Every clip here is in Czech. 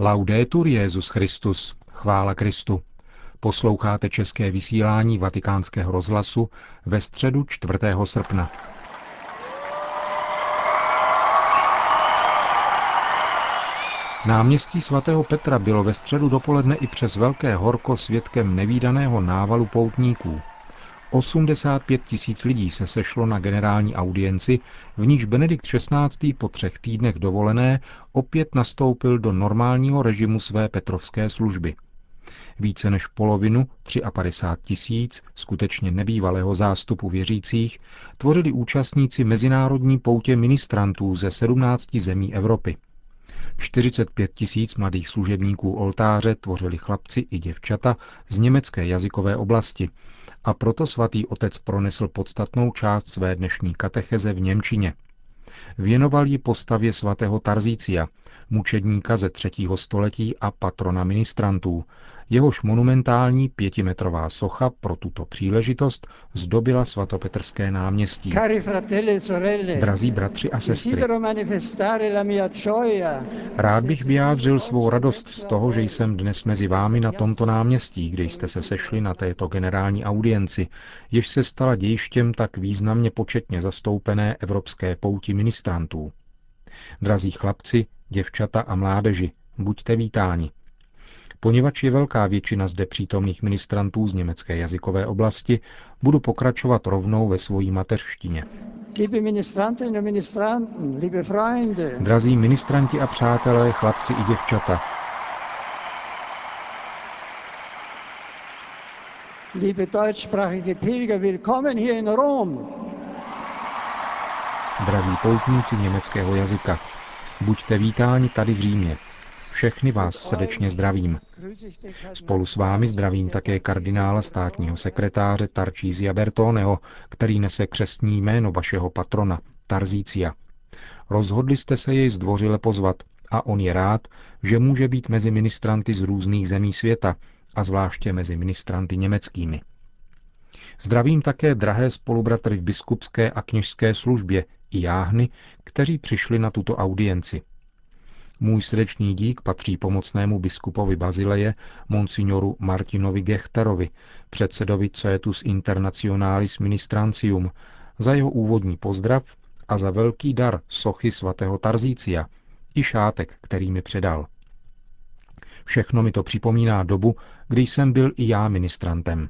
Laudetur Jezus Christus, chvála Kristu. Posloucháte české vysílání Vatikánského rozhlasu ve středu 4. srpna. Náměstí svatého Petra bylo ve středu dopoledne i přes velké horko svědkem nevýdaného návalu poutníků. 85 tisíc lidí se sešlo na generální audienci, v níž Benedikt XVI. po třech týdnech dovolené opět nastoupil do normálního režimu své petrovské služby. Více než polovinu, 53 tisíc, skutečně nebývalého zástupu věřících, tvořili účastníci mezinárodní poutě ministrantů ze 17 zemí Evropy. 45 tisíc mladých služebníků oltáře tvořili chlapci i děvčata z německé jazykové oblasti a proto svatý otec pronesl podstatnou část své dnešní katecheze v Němčině. Věnoval ji postavě svatého Tarzícia, mučedníka ze třetího století a patrona ministrantů, jehož monumentální pětimetrová socha pro tuto příležitost zdobila svatopetrské náměstí. E Drazí bratři a sestry, rád bych vyjádřil svou radost z toho, že jsem dnes mezi vámi na tomto náměstí, kde jste se sešli na této generální audienci, jež se stala dějištěm tak významně početně zastoupené evropské pouti ministrantů. Drazí chlapci, děvčata a mládeži, buďte vítáni. Poněvadž je velká většina zde přítomných ministrantů z německé jazykové oblasti, budu pokračovat rovnou ve svojí mateřštině. Drazí ministranti a přátelé, chlapci i děvčata, Liebe deutschsprachige Pilger, willkommen hier in Rom. Drazí poutníci německého jazyka, buďte vítáni tady v Římě. Všechny vás srdečně zdravím. Spolu s vámi zdravím také kardinála státního sekretáře Tarčízia Bertoneho, který nese křestní jméno vašeho patrona, Tarzícia. Rozhodli jste se jej zdvořile pozvat a on je rád, že může být mezi ministranty z různých zemí světa a zvláště mezi ministranty německými. Zdravím také drahé spolubratry v biskupské a kněžské službě i jáhny, kteří přišli na tuto audienci – můj srdečný dík patří pomocnému biskupovi Bazileje, monsignoru Martinovi Gechterovi, předsedovi Coetus Internationalis Ministrancium, za jeho úvodní pozdrav a za velký dar sochy svatého Tarzícia i šátek, který mi předal. Všechno mi to připomíná dobu, kdy jsem byl i já ministrantem.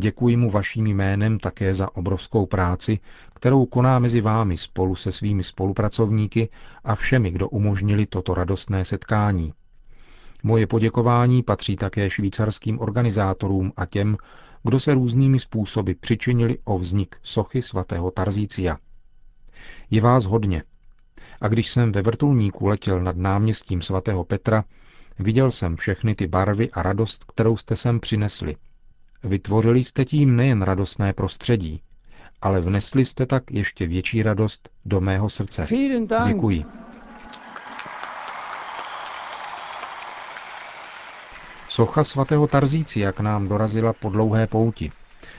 Děkuji mu vaším jménem také za obrovskou práci, kterou koná mezi vámi spolu se svými spolupracovníky a všemi, kdo umožnili toto radostné setkání. Moje poděkování patří také švýcarským organizátorům a těm, kdo se různými způsoby přičinili o vznik sochy svatého Tarzícia. Je vás hodně. A když jsem ve vrtulníku letěl nad náměstím svatého Petra, viděl jsem všechny ty barvy a radost, kterou jste sem přinesli – Vytvořili jste tím nejen radostné prostředí, ale vnesli jste tak ještě větší radost do mého srdce. Děkuji. Socha svatého Tarzíci, jak nám dorazila po dlouhé pouti.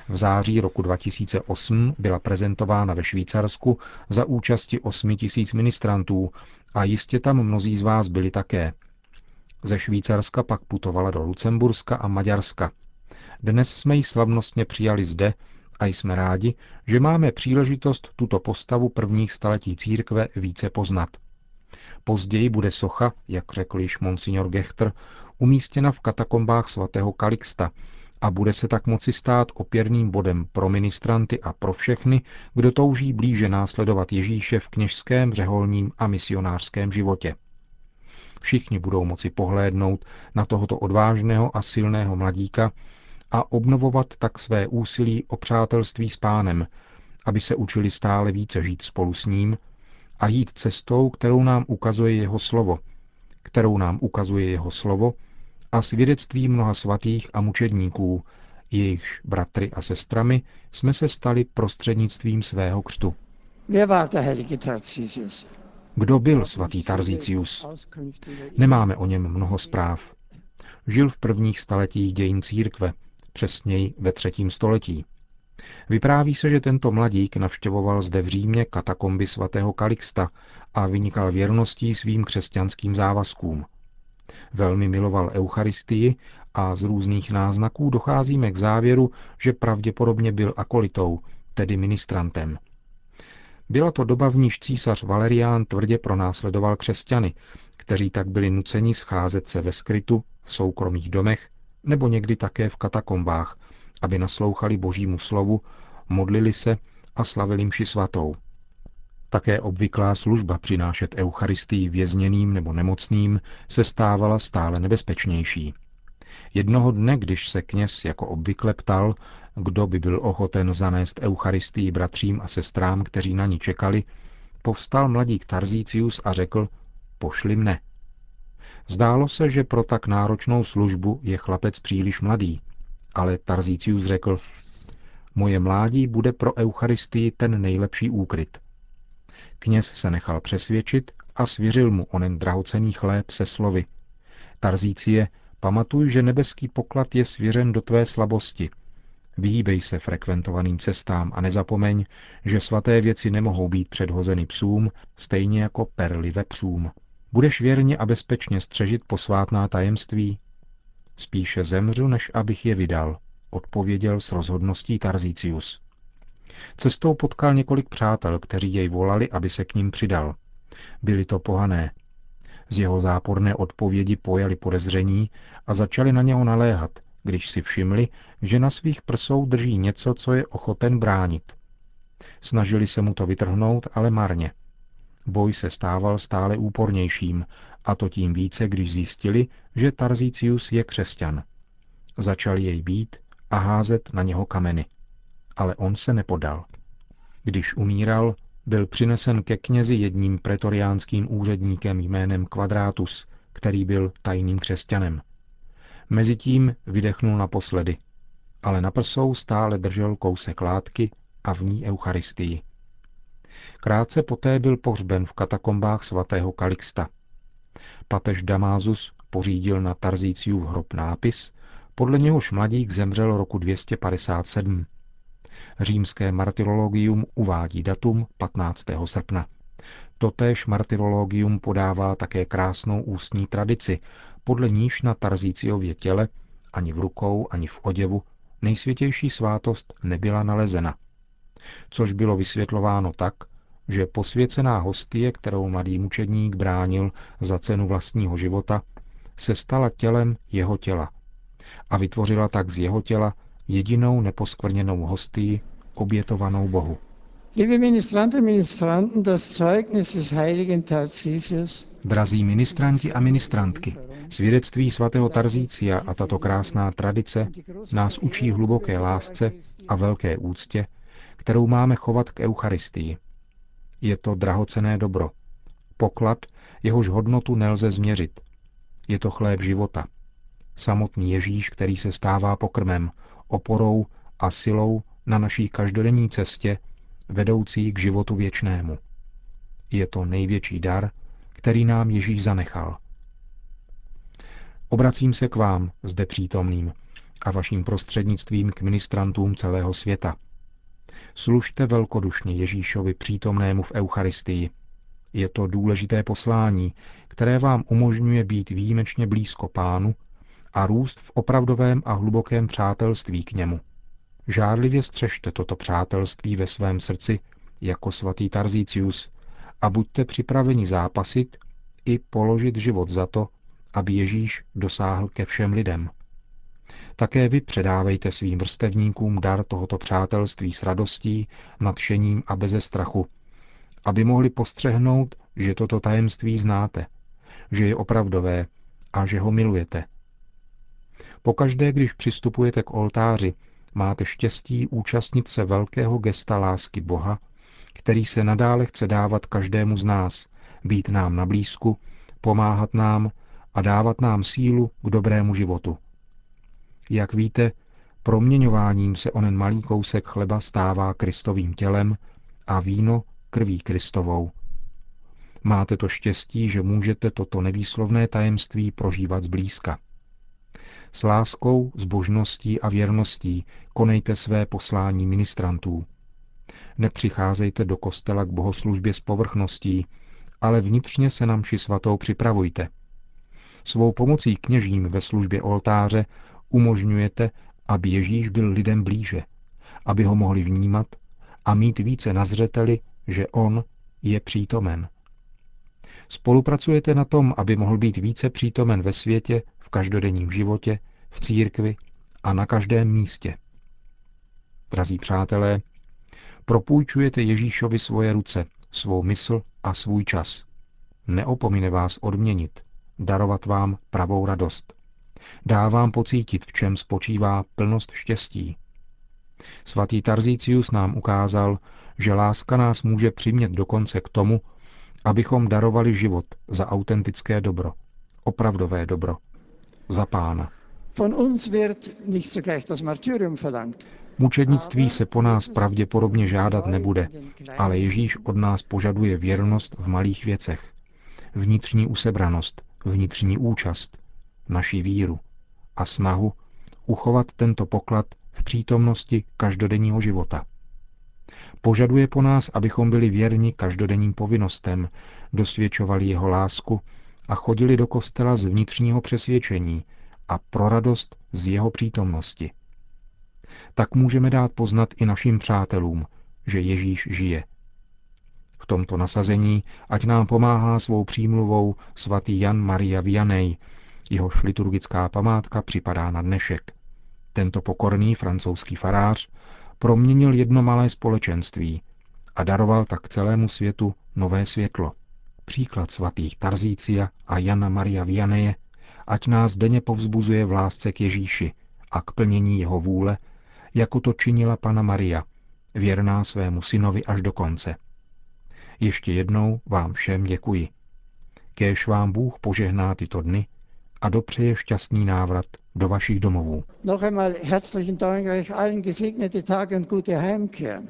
V září roku 2008 byla prezentována ve Švýcarsku za účasti 8 tisíc ministrantů a jistě tam mnozí z vás byli také. Ze Švýcarska pak putovala do Lucemburska a Maďarska. Dnes jsme ji slavnostně přijali zde a jsme rádi, že máme příležitost tuto postavu prvních staletí církve více poznat. Později bude socha, jak řekl již monsignor Gechter, umístěna v katakombách svatého Kalixta a bude se tak moci stát opěrným bodem pro ministranty a pro všechny, kdo touží blíže následovat Ježíše v kněžském, řeholním a misionářském životě. Všichni budou moci pohlédnout na tohoto odvážného a silného mladíka, a obnovovat tak své úsilí o přátelství s pánem, aby se učili stále více žít spolu s ním a jít cestou, kterou nám ukazuje jeho slovo, kterou nám ukazuje jeho slovo a svědectví mnoha svatých a mučedníků, jejichž bratry a sestrami jsme se stali prostřednictvím svého křtu. Kdo byl svatý Tarzícius? Nemáme o něm mnoho zpráv. Žil v prvních staletích dějin církve, přesněji ve třetím století. Vypráví se, že tento mladík navštěvoval zde v Římě katakomby svatého Kalixta a vynikal věrností svým křesťanským závazkům. Velmi miloval Eucharistii a z různých náznaků docházíme k závěru, že pravděpodobně byl akolitou, tedy ministrantem. Byla to doba, v níž císař Valerián tvrdě pronásledoval křesťany, kteří tak byli nuceni scházet se ve skrytu, v soukromých domech nebo někdy také v katakombách, aby naslouchali božímu slovu, modlili se a slavili mši svatou. Také obvyklá služba přinášet Eucharistii vězněným nebo nemocným se stávala stále nebezpečnější. Jednoho dne, když se kněz jako obvykle ptal, kdo by byl ochoten zanést Eucharistii bratřím a sestrám, kteří na ní čekali, povstal mladík Tarzícius a řekl, pošli mne. Zdálo se, že pro tak náročnou službu je chlapec příliš mladý, ale Tarzícius řekl, moje mládí bude pro Eucharistii ten nejlepší úkryt. Kněz se nechal přesvědčit a svěřil mu onen drahocený chléb se slovy. Tarzície, pamatuj, že nebeský poklad je svěřen do tvé slabosti. Vyhýbej se frekventovaným cestám a nezapomeň, že svaté věci nemohou být předhozeny psům, stejně jako perly vepřům. Budeš věrně a bezpečně střežit posvátná tajemství? Spíše zemřu, než abych je vydal, odpověděl s rozhodností Tarzícius. Cestou potkal několik přátel, kteří jej volali, aby se k ním přidal. Byli to pohané. Z jeho záporné odpovědi pojali podezření a začali na něho naléhat, když si všimli, že na svých prsou drží něco, co je ochoten bránit. Snažili se mu to vytrhnout, ale marně. Boj se stával stále úpornějším, a to tím více, když zjistili, že Tarzícius je křesťan. Začali jej být a házet na něho kameny. Ale on se nepodal. Když umíral, byl přinesen ke knězi jedním pretoriánským úředníkem jménem Quadratus, který byl tajným křesťanem. Mezitím vydechnul naposledy, ale na prsou stále držel kousek látky a v ní Eucharistii. Krátce poté byl pohřben v katakombách svatého Kalixta. Papež Damázus pořídil na Tarzíciův hrob nápis, podle něhož mladík zemřel roku 257. Římské martyrologium uvádí datum 15. srpna. Totéž martyrologium podává také krásnou ústní tradici, podle níž na Tarzíciově těle, ani v rukou, ani v oděvu, nejsvětější svátost nebyla nalezena. Což bylo vysvětlováno tak, že posvěcená hostie, kterou mladý mučedník bránil za cenu vlastního života, se stala tělem jeho těla a vytvořila tak z jeho těla jedinou neposkvrněnou hostii, obětovanou Bohu. Drazí ministranti a ministrantky, svědectví svatého Tarzícia a tato krásná tradice nás učí hluboké lásce a velké úctě, kterou máme chovat k Eucharistii. Je to drahocené dobro. Poklad, jehož hodnotu nelze změřit. Je to chléb života. Samotný Ježíš, který se stává pokrmem, oporou a silou na naší každodenní cestě, vedoucí k životu věčnému. Je to největší dar, který nám Ježíš zanechal. Obracím se k vám, zde přítomným, a vaším prostřednictvím k ministrantům celého světa – Služte velkodušně Ježíšovi přítomnému v Eucharistii. Je to důležité poslání, které vám umožňuje být výjimečně blízko pánu a růst v opravdovém a hlubokém přátelství k němu. Žádlivě střežte toto přátelství ve svém srdci jako svatý Tarzícius a buďte připraveni zápasit i položit život za to, aby Ježíš dosáhl ke všem lidem. Také vy předávejte svým vrstevníkům dar tohoto přátelství s radostí, nadšením a beze strachu, aby mohli postřehnout, že toto tajemství znáte, že je opravdové a že ho milujete. Pokaždé, když přistupujete k oltáři, máte štěstí účastnit se velkého gesta lásky Boha, který se nadále chce dávat každému z nás, být nám na blízku, pomáhat nám a dávat nám sílu k dobrému životu. Jak víte, proměňováním se onen malý kousek chleba stává Kristovým tělem a víno krví Kristovou. Máte to štěstí, že můžete toto nevýslovné tajemství prožívat zblízka. S láskou, zbožností a věrností konejte své poslání ministrantů. Nepřicházejte do kostela k bohoslužbě s povrchností, ale vnitřně se na mši svatou připravujte. Svou pomocí kněžím ve službě oltáře umožňujete, aby Ježíš byl lidem blíže, aby ho mohli vnímat a mít více na zřeteli, že on je přítomen. Spolupracujete na tom, aby mohl být více přítomen ve světě, v každodenním životě, v církvi a na každém místě. Drazí přátelé, propůjčujete Ježíšovi svoje ruce, svou mysl a svůj čas. Neopomine vás odměnit, darovat vám pravou radost. Dá vám pocítit, v čem spočívá plnost štěstí. Svatý Tarzícius nám ukázal, že láska nás může přimět dokonce k tomu, abychom darovali život za autentické dobro, opravdové dobro, za pána. Von uns wird nicht sogleich das Martyrium verlangt. Mučednictví se po nás pravděpodobně žádat nebude, ale Ježíš od nás požaduje věrnost v malých věcech, vnitřní usebranost, vnitřní účast, naši víru a snahu uchovat tento poklad v přítomnosti každodenního života. Požaduje po nás, abychom byli věrni každodenním povinnostem, dosvědčovali jeho lásku a chodili do kostela z vnitřního přesvědčení a pro radost z jeho přítomnosti. Tak můžeme dát poznat i našim přátelům, že Ježíš žije. V tomto nasazení ať nám pomáhá svou přímluvou svatý Jan Maria Vianney, jehož liturgická památka připadá na dnešek. Tento pokorný francouzský farář proměnil jedno malé společenství a daroval tak celému světu nové světlo. Příklad svatých Tarzícia a Jana Maria Vianeje, ať nás denně povzbuzuje v lásce k Ježíši a k plnění jeho vůle, jako to činila Pana Maria, věrná svému synovi až do konce. Ještě jednou vám všem děkuji. Kéž vám Bůh požehná tyto dny a dopřeje šťastný návrat do vašich domovů. Noch einmal herzlichen Dank euch allen gesegnete Tage und gute Heimkehr.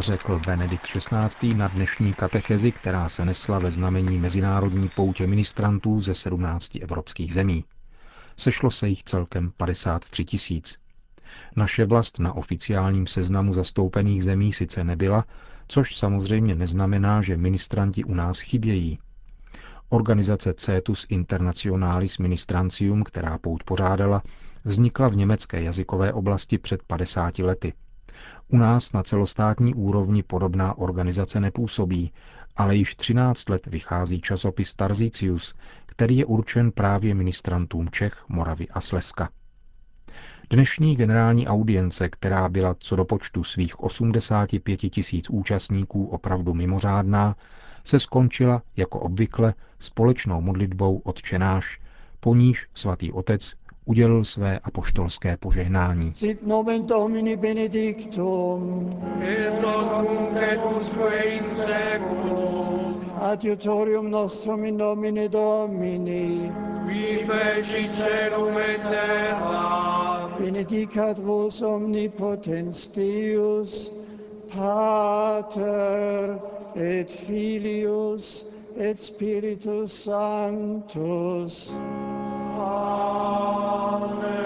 Řekl Benedikt XVI. na dnešní katechezi, která se nesla ve znamení Mezinárodní poutě ministrantů ze 17 evropských zemí. Sešlo se jich celkem 53 tisíc. Naše vlast na oficiálním seznamu zastoupených zemí sice nebyla, což samozřejmě neznamená, že ministranti u nás chybějí. Organizace Cetus Internationalis Ministrancium, která pout pořádala, vznikla v německé jazykové oblasti před 50 lety. U nás na celostátní úrovni podobná organizace nepůsobí, ale již 13 let vychází časopis Tarzicius, který je určen právě ministrantům Čech, Moravy a Slezska. Dnešní generální audience, která byla co do počtu svých 85 tisíc účastníků opravdu mimořádná, se skončila, jako obvykle, společnou modlitbou odčenáš, po níž svatý otec udělil své apoštolské požehnání. Sit nomen Domini benedictum, et usque in seculum, adiutorium nostrum in nomine Domini, qui feci celum et terra, benedicat vos omnipotens Deus, Pater et Filius et Spiritus Sanctus. A